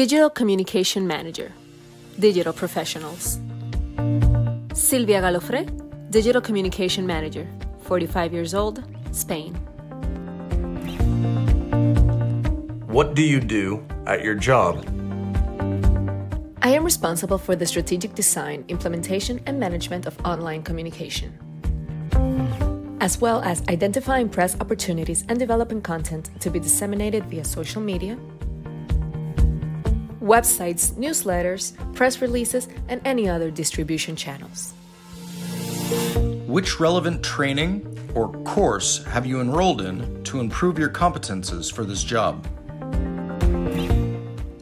Digital Communication Manager, Digital Professionals. Silvia Galofre, Digital Communication Manager, 45 years old, Spain. What do you do at your job? I am responsible for the strategic design, implementation, and management of online communication, as well as identifying press opportunities and developing content to be disseminated via social media, websites, newsletters, press releases, and any other distribution channels. Which relevant training or course have you enrolled in to improve your competences for this job?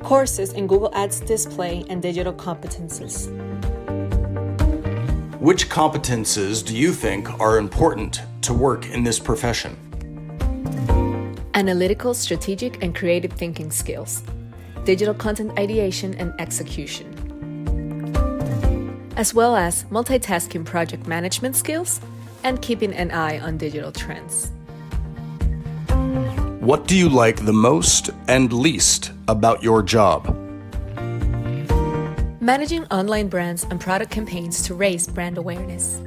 Courses in Google Ads display and digital competences. Which competences do you think are important to work in this profession? Analytical, strategic, and creative thinking skills, digital content ideation and execution, as well as multitasking project management skills and keeping an eye on digital trends. What do you like the most and least about your job? Managing online brands and product campaigns to raise brand awareness.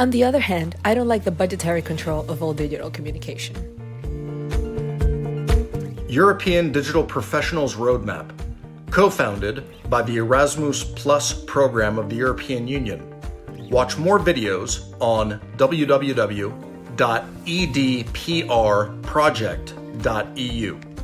On the other hand, I don't like the budgetary control of all digital communication. European Digital Professionals Roadmap, co founded by the Erasmus Plus program of the European Union. Watch more videos on www.edproject.eu.